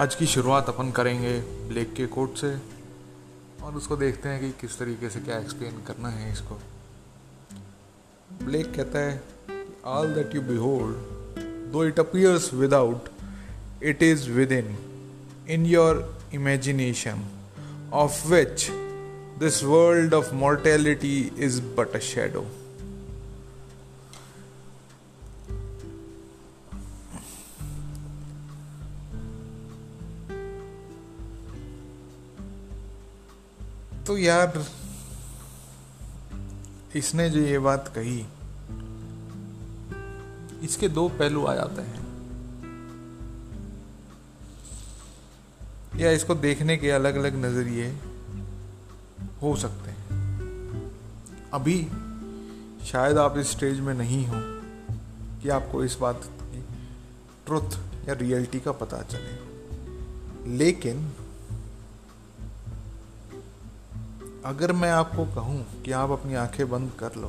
आज की शुरुआत अपन करेंगे ब्लेक के कोट से, और उसको देखते हैं कि किस तरीके से क्या एक्सप्लेन करना है इसको। ब्लेक कहता है all that you behold though it appears without it is within in your imagination of which this world of mortality is but a shadow तो यार, इसने जो ये बात कही, इसके दो पहलू आ जाते हैं। या इसको देखने के अलग अलग नज़रिए हो सकते हैं। अभी शायद आप इस स्टेज में नहीं हो कि आपको इस बात की ट्रुथ या रियलिटी का पता चले। लेकिन अगर मैं आपको कहूँ कि आप अपनी आँखें बंद कर लो,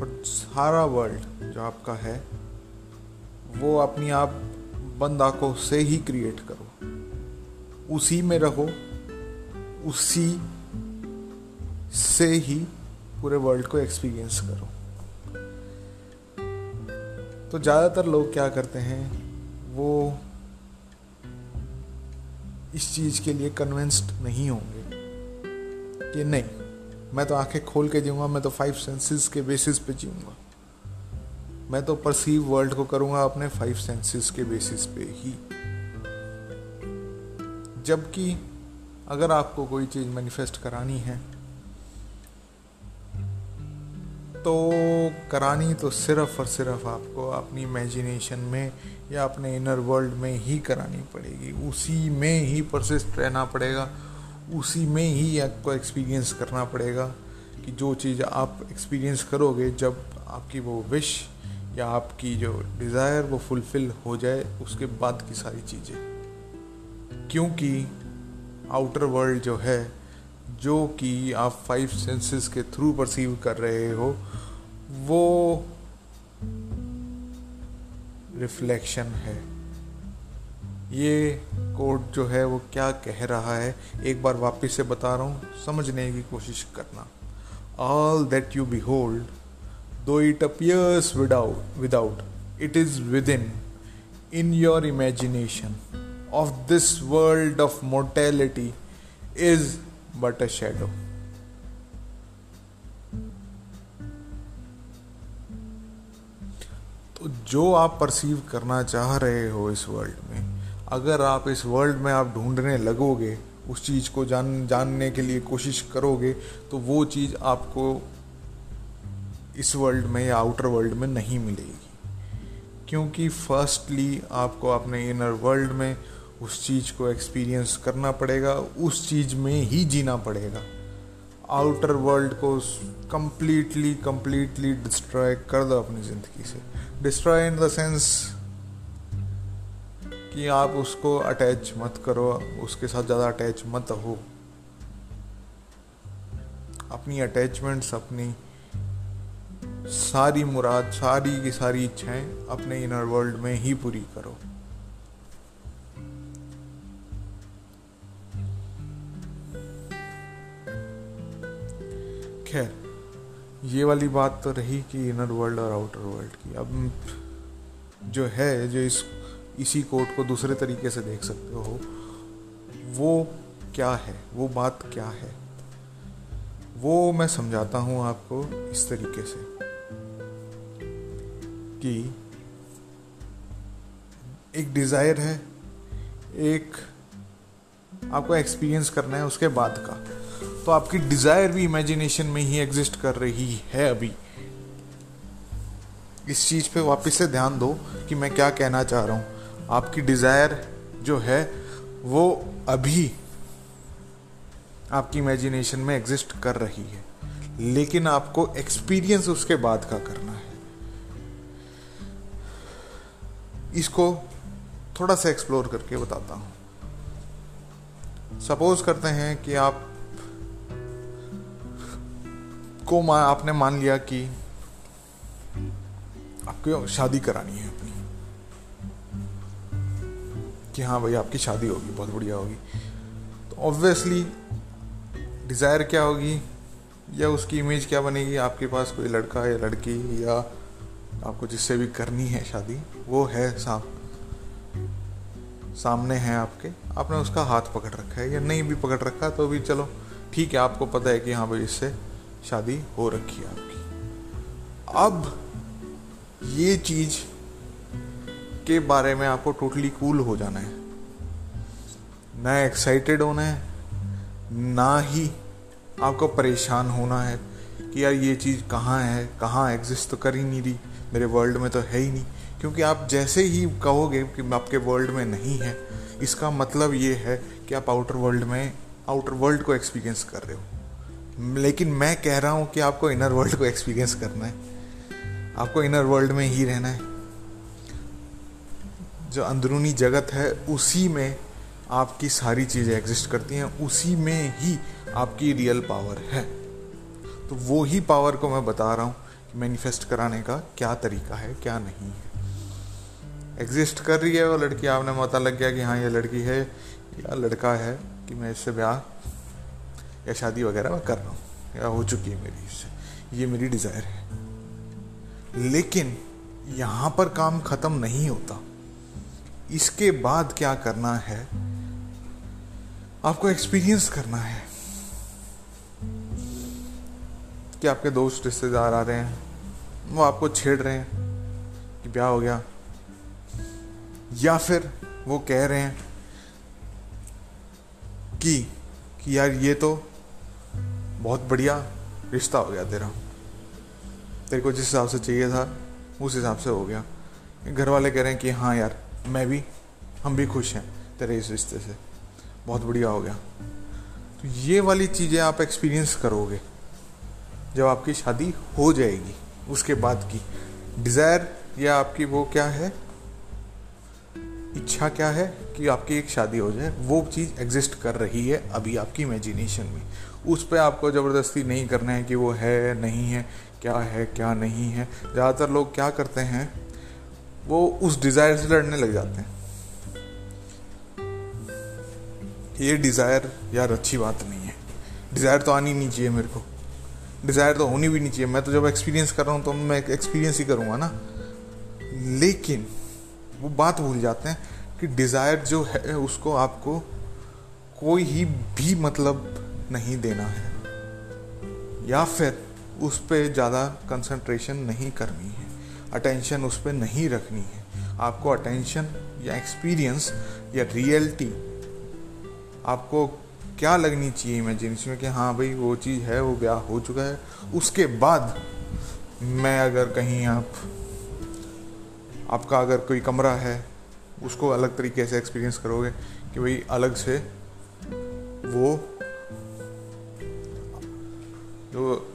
और सारा वर्ल्ड जो आपका है, वो अपनी आप बंद आँखों से ही क्रिएट करो। उसी में रहो, उसी से ही पूरे वर्ल्ड को एक्सपीरियंस करो। तो ज़्यादातर लोग क्या करते हैं, वो इस चीज़ के लिए कन्विंस्ड नहीं होंगे कि नहीं, मैं तो आँखें खोल के जीऊँगा, मैं तो फाइव सेंसेस के बेसिस पे जीऊँगा। मैं तो परसीव वर्ल्ड को करूँगा अपने फाइव सेंसेस के बेसिस पे ही। जबकि अगर आपको कोई चीज़ मैनिफेस्ट करानी है तो करानी तो सिर्फ़ और सिर्फ़ आपको अपनी इमेजिनेशन में या अपने इनर वर्ल्ड में ही करानी पड़ेगी। उसी में ही परसिस्ट रहना पड़ेगा। उसी में ही आपको एक्सपीरियंस करना पड़ेगा कि जो चीज़ आप एक्सपीरियंस करोगे, जब आपकी वो विश या आपकी जो डिज़ायर वो फुलफिल हो जाए, उसके बाद की सारी चीज़ें। क्योंकि आउटर वर्ल्ड जो है जो कि आप फाइव सेंसेस के थ्रू परसीव कर रहे हो, वो रिफ्लेक्शन है। ये कोड जो है वो क्या कह रहा है, एक बार वापस से बता रहा हूँ, समझने की कोशिश करना। All that you behold though it appears without without it is within in your imagination of this world of mortality is but a shadow. तो जो आप परसीव करना चाह रहे हो इस वर्ल्ड में, अगर आप इस वर्ल्ड में आप ढूँढने लगोगे, उस चीज़ को जान, जानने के लिए कोशिश करोगे तो वो चीज़ आपको इस वर्ल्ड में या आउटर वर्ल्ड में नहीं मिलेगी क्योंकि फर्स्टली आपको अपने इनर वर्ल्ड में उस चीज़ को एक्सपीरियंस करना पड़ेगा, उस चीज़ में ही जीना पड़ेगा। आउटर वर्ल्ड को कंप्लीटली कंप्लीटली डिस्ट्रॉय कर दो अपनी ज़िंदगी से। डिस्ट्रॉय इन द सेंस कि आप उसको अटैच मत करो, उसके साथ ज़्यादा अटैच मत हो। अपनी अटैचमेंट्स अपनी सारी मुराद, सारी की सारी इच्छाएँ अपने इनर वर्ल्ड में ही पूरी करो। खैर ये वाली बात तो रही कि इनर वर्ल्ड और आउटर वर्ल्ड की। अब जो है, जो इस, इसी कोड को दूसरे तरीके से देख सकते हो, वो क्या है? वो बात क्या है? वो मैं समझाता हूँ आपको इस तरीके से कि एक डिज़ायर है, एक आपको एक्सपीरियंस करना है उसके बाद का। तो आपकी डिज़ायर भी इमेजिनेशन में ही एग्जिस्ट कर रही है अभी। इस चीज़ पे वापस से ध्यान दो कि मैं क्या कहना चाह रहा हूँ। आपकी डिज़ायर जो है, वो अभी आपकी इमेजिनेशन में एग्जिस्ट कर रही है। लेकिन आपको एक्सपीरियंस उसके बाद का करना है। इसको थोड़ा सा एक्सप्लोर करके बताता हूँ। सपोज़ करते हैं कि आप को मा, आपने मान लिया कि आपको शादी करानी है अपनी। कि हाँ भाई आपकी शादी होगी बहुत बढ़िया होगी। तो ऑब्वियसली डिज़ायर क्या होगी? या उसकी इमेज क्या बनेगी? आपके पास कोई लड़का या लड़की या आपको जिससे भी करनी है शादी वो है साम सामने है आपके। आपने उसका हाथ पकड़ रखा है या नहीं भी पकड़ रखा तो भी चलो ठीक है आपको पता है कि हाँ भाई इससे शादी हो रखी है आपकी। अब ये चीज़ के बारे में आपको टोटली कूल हो जाना है। ना एक्साइटेड होना है, ना ही आपको परेशान होना है कि यार ये चीज़ कहाँ है, कहाँ एग्जिस्ट तो कर ही नहीं रही। मेरे वर्ल्ड में तो है ही नहीं। क्योंकि आप जैसे ही कहोगे कि आपके वर्ल्ड में नहीं है, इसका मतलब ये है कि आप आउटर वर्ल्ड में आउटर वर्ल्ड को एक्सपीरियंस कर रहे हो। लेकिन मैं कह रहा हूँ कि आपको इनर वर्ल्ड को एक्सपीरियंस करना है। आपको इनर वर्ल्ड में ही रहना है। जो अंदरूनी जगत है, उसी में आपकी सारी चीज़ें एग्जिस्ट करती हैं। उसी में ही आपकी रियल पावर है। तो वो ही पावर को मैं बता रहा हूँ कि मैनिफेस्ट कराने का क्या तरीका है, क्या नहीं है। एग्जिस्ट कर रही है वो लड़की, आपने पता लग गया कि हाँ ये लड़की है, या लड़का है कि मैं इससे ब्याह या शादी वगैरह मैं कर रहा हूँ, या हो चुकी है मेरी इससे। ये मेरी डिज़ायर है। लेकिन यहाँ पर काम ख़त्म नहीं होता। इसके बाद क्या करना है? आपको एक्सपीरियंस करना है। कि आपके दोस्त रिश्तेदार आ रहे हैं, वो आपको छेड़ रहे हैं कि ब्याह हो गया। या फिर वो कह रहे हैं कि कि यार ये तो बहुत बढ़िया रिश्ता हो गया तेरा। तेरे को जिस हिसाब से चाहिए था, उस हिसाब से हो गया। घर वाले कह रहे हैं कि हाँ यार, मैं भी, हम भी खुश हैं तेरे इस रिश्ते से। बहुत बढ़िया हो गया। तो ये वाली चीज़ें आप एक्सपीरियंस करोगे, जब आपकी शादी हो जाएगी, उसके बाद की। डिज़ायर या आपकी वो क्या है? इच्छा क्या है कि आपकी एक शादी हो जाए? वो चीज़ एग्जिस्ट कर रही है अभी आपकी इमेजिनेशन में। उस पर आपको ज़बरदस्ती नहीं करना है कि वो है, नहीं है, क्या है, क्या नहीं है। ज़्यादातर लोग क्या करते हैं, वो उस डिज़ायर से लड़ने लग जाते हैं। ये डिज़ायर यार अच्छी बात नहीं है। डिज़ायर तो आनी नहीं चाहिए मेरे को। डिज़ायर तो होनी भी नहीं चाहिए। मैं तो जब एक्सपीरियंस कर रहा हूँ तो मैं एक्सपीरियंस ही करूँगा ना। लेकिन वो बात भूल जाते हैं कि डिज़ायर जो है, उसको आपको कोई ही भी मतलब नहीं देना है। या फिर उस पर ज़्यादा कंसंट्रेशन नहीं करनी है। अटेंशन उस पर नहीं रखनी है। आपको अटेंशन या एक्सपीरियंस या रियलिटी आपको क्या लगनी चाहिए इमेजिनेशन में कि हाँ भाई वो चीज़ है, वो ब्याह हो चुका है। उसके बाद मैं अगर कहीं आप आपका अगर कोई कमरा है, उसको अलग तरीके से एक्सपीरियंस करोगे कि भाई अलग से वो, जो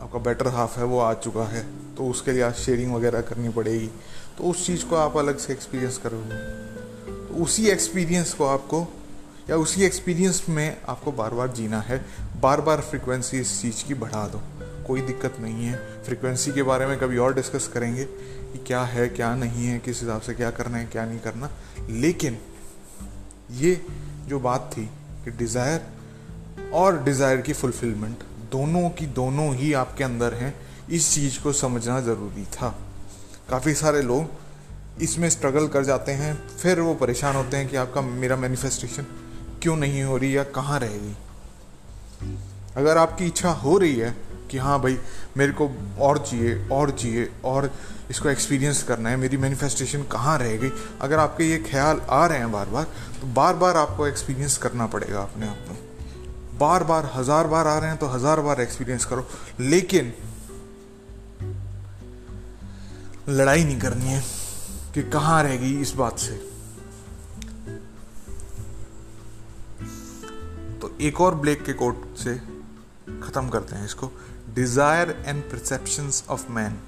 आपका बेटर हाफ़ है, वो आ चुका है। तो उसके लिए आज शेयरिंग वगैरह करनी पड़ेगी। तो उस चीज़ को आप अलग से एक्सपीरियंस करोगे। तो उसी एक्सपीरियंस को आपको, या उसी एक्सपीरियंस में आपको बार बार जीना है। बार बार फ्रिक्वेंसी इस चीज़ की बढ़ा दो। कोई दिक्कत नहीं है। फ्रिक्वेंसी के बारे में कभी और डिस्कस करेंगे कि क्या है, क्या नहीं है, किस हिसाब से क्या करना है, क्या नहीं करना। लेकिन ये जो बात थी कि डिज़ायर और डिज़ायर की फुलफिलमेंट दोनों की दोनों ही आपके अंदर हैं, इस चीज़ को समझना ज़रूरी था। काफ़ी सारे लोग इसमें स्ट्रगल कर जाते हैं, फिर वो परेशान होते हैं कि आपका मेरा मैनिफेस्टेशन क्यों नहीं हो रही या कहाँ रहेगी अगर आपकी इच्छा हो रही है कि हाँ भाई, मेरे को और चाहिए और चाहिए, और इसको एक्सपीरियंस करना है। मेरी मैनिफेस्टेशन कहाँ रहेगी अगर आपके ये ख्याल आ रहे हैं बार बार तो बार बार आपको एक्सपीरियंस करना पड़ेगा अपने आप में। बार बार हज़ार बार आ रहे हैं तो हज़ार बार एक्सपीरियंस करो। लेकिन लड़ाई नहीं करनी है कि कहाँ रहेगी इस बात से। तो एक और ब्लेक के कोट से ख़त्म करते हैं इसको। desire and perceptions of man,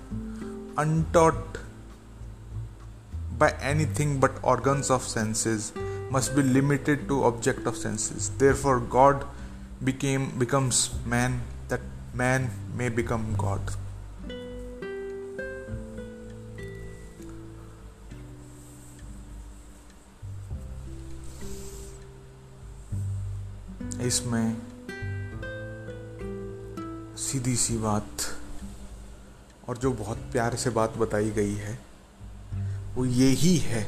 untaught by anything but organs of senses, must be limited to object of senses. Therefore, God became becomes man that man may become God. इसमें सीधी सी बात और जो बहुत प्यार से बात बताई गई है, वो ये ही है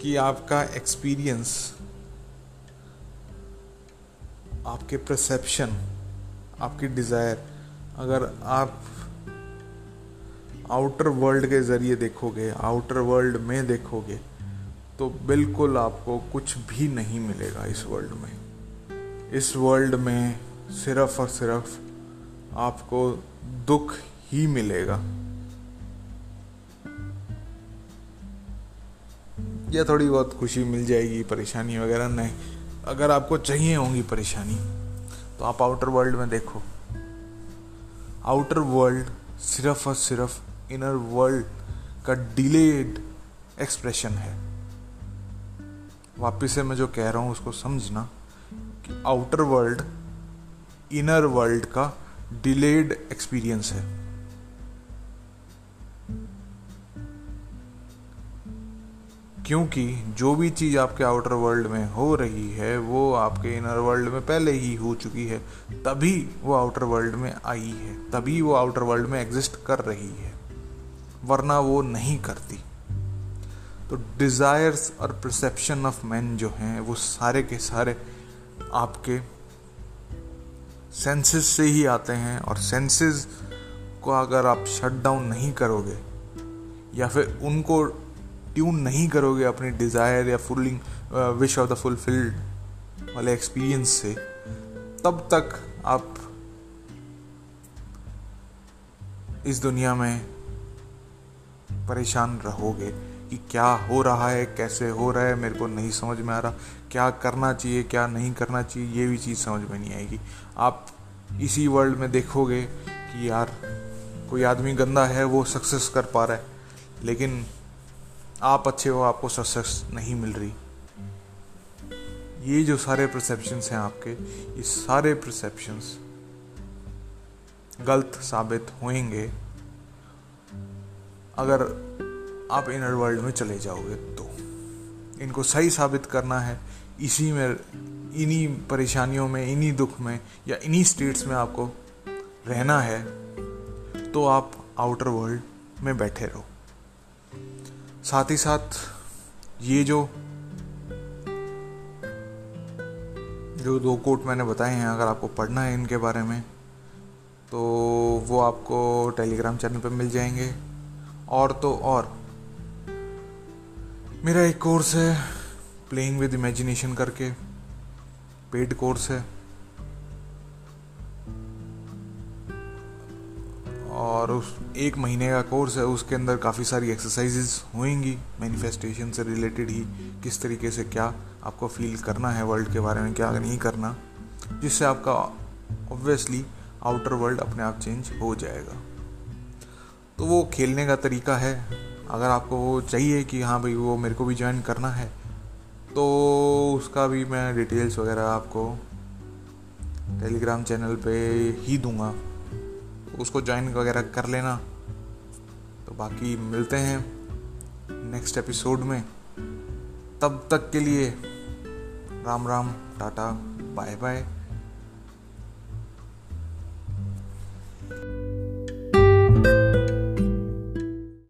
कि आपका एक्सपीरियंस आपके परसेप्शन आपकी डिज़ायर अगर आप आउटर वर्ल्ड के ज़रिए देखोगे आउटर वर्ल्ड में देखोगे तो बिल्कुल आपको कुछ भी नहीं मिलेगा इस वर्ल्ड में। इस वर्ल्ड में सिर्फ़ और सिर्फ़ आपको दुख ही मिलेगा। या थोड़ी बहुत खुशी मिल जाएगी, परेशानी वगैरह नहीं। अगर आपको चाहिए होंगी परेशानी तो आप आउटर वर्ल्ड में देखो। आउटर वर्ल्ड सिर्फ़ और सिर्फ़ इनर वर्ल्ड का डिलेड एक्सप्रेशन है। वापिस से मैं जो कह रहा हूँ, उसको समझना कि आउटर वर्ल्ड इनर वर्ल्ड का डिलेड एक्सपीरियंस है। क्योंकि जो भी चीज़ आपके आउटर वर्ल्ड में हो रही है, वो आपके इनर वर्ल्ड में पहले ही हो चुकी है। तभी वो आउटर वर्ल्ड में आई है। तभी वो आउटर वर्ल्ड में एग्जिस्ट कर रही है। वरना वो नहीं करती। तो डिज़ायर्स और परसेप्शन ऑफ़ मैन जो हैं, वो सारे के सारे आपके सेंसेस से ही आते हैं और सेंसेस को अगर आप शट डाउन नहीं करोगे, या फिर उनको ट्यून नहीं करोगे अपनी डिज़ायर या fooling wish of the fulfilled वाले एक्सपीरियंस से, तब तक आप इस दुनिया में परेशान रहोगे। कि क्या हो रहा है, कैसे हो रहा है, मेरे को नहीं समझ में आ रहा। क्या करना चाहिए, क्या नहीं करना चाहिए, ये भी चीज़ समझ में नहीं आएगी। आप इसी वर्ल्ड में देखोगे कि यार, कोई आदमी गंदा है, वो सक्सेस कर पा रहा है। लेकिन आप अच्छे हो, आपको सक्सेस नहीं मिल रही। ये जो सारे परसेप्शंस हैं आपके, ये सारे परसेप्शंस गलत साबित होंगे अगर आप इनर वर्ल्ड में चले जाओगे तो। इनको सही साबित करना है। इसी में, इन्हीं परेशानियों में, इन्हीं दुख में या इन्हीं स्टेट्स में आपको रहना है तो आप आउटर वर्ल्ड में बैठे रहो। साथ ही साथ ये जो जो दो कोट मैंने बताए हैं, अगर आपको पढ़ना है इनके बारे में तो वो आपको टेलीग्राम चैनल पर मिल जाएँगे। और तो और मेरा एक कोर्स है प्लेइंग विद इमेजिनेशन करके। पेड कोर्स है। और उस, एक महीने का कोर्स है, उसके अंदर काफ़ी सारी एक्सरसाइजेज होंगी मैनिफेस्टेशन से रिलेटेड ही किस तरीके से क्या आपको फील करना है वर्ल्ड के बारे में, क्या नहीं करना, जिससे आपका ऑब्वियसली आउटर वर्ल्ड अपने आप चेंज हो जाएगा। तो वो खेलने का तरीका है अगर आपको वो चाहिए कि हाँ भाई वो मेरे को भी ज्वाइन करना है तो उसका भी मैं डिटेल्स वगैरह आपको टेलीग्राम चैनल पे ही दूँगा। उसको ज्वाइन वगैरह कर लेना। तो बाकी मिलते हैं नेक्स्ट एपिसोड में। तब तक के लिए Ram Ram, tata bye bye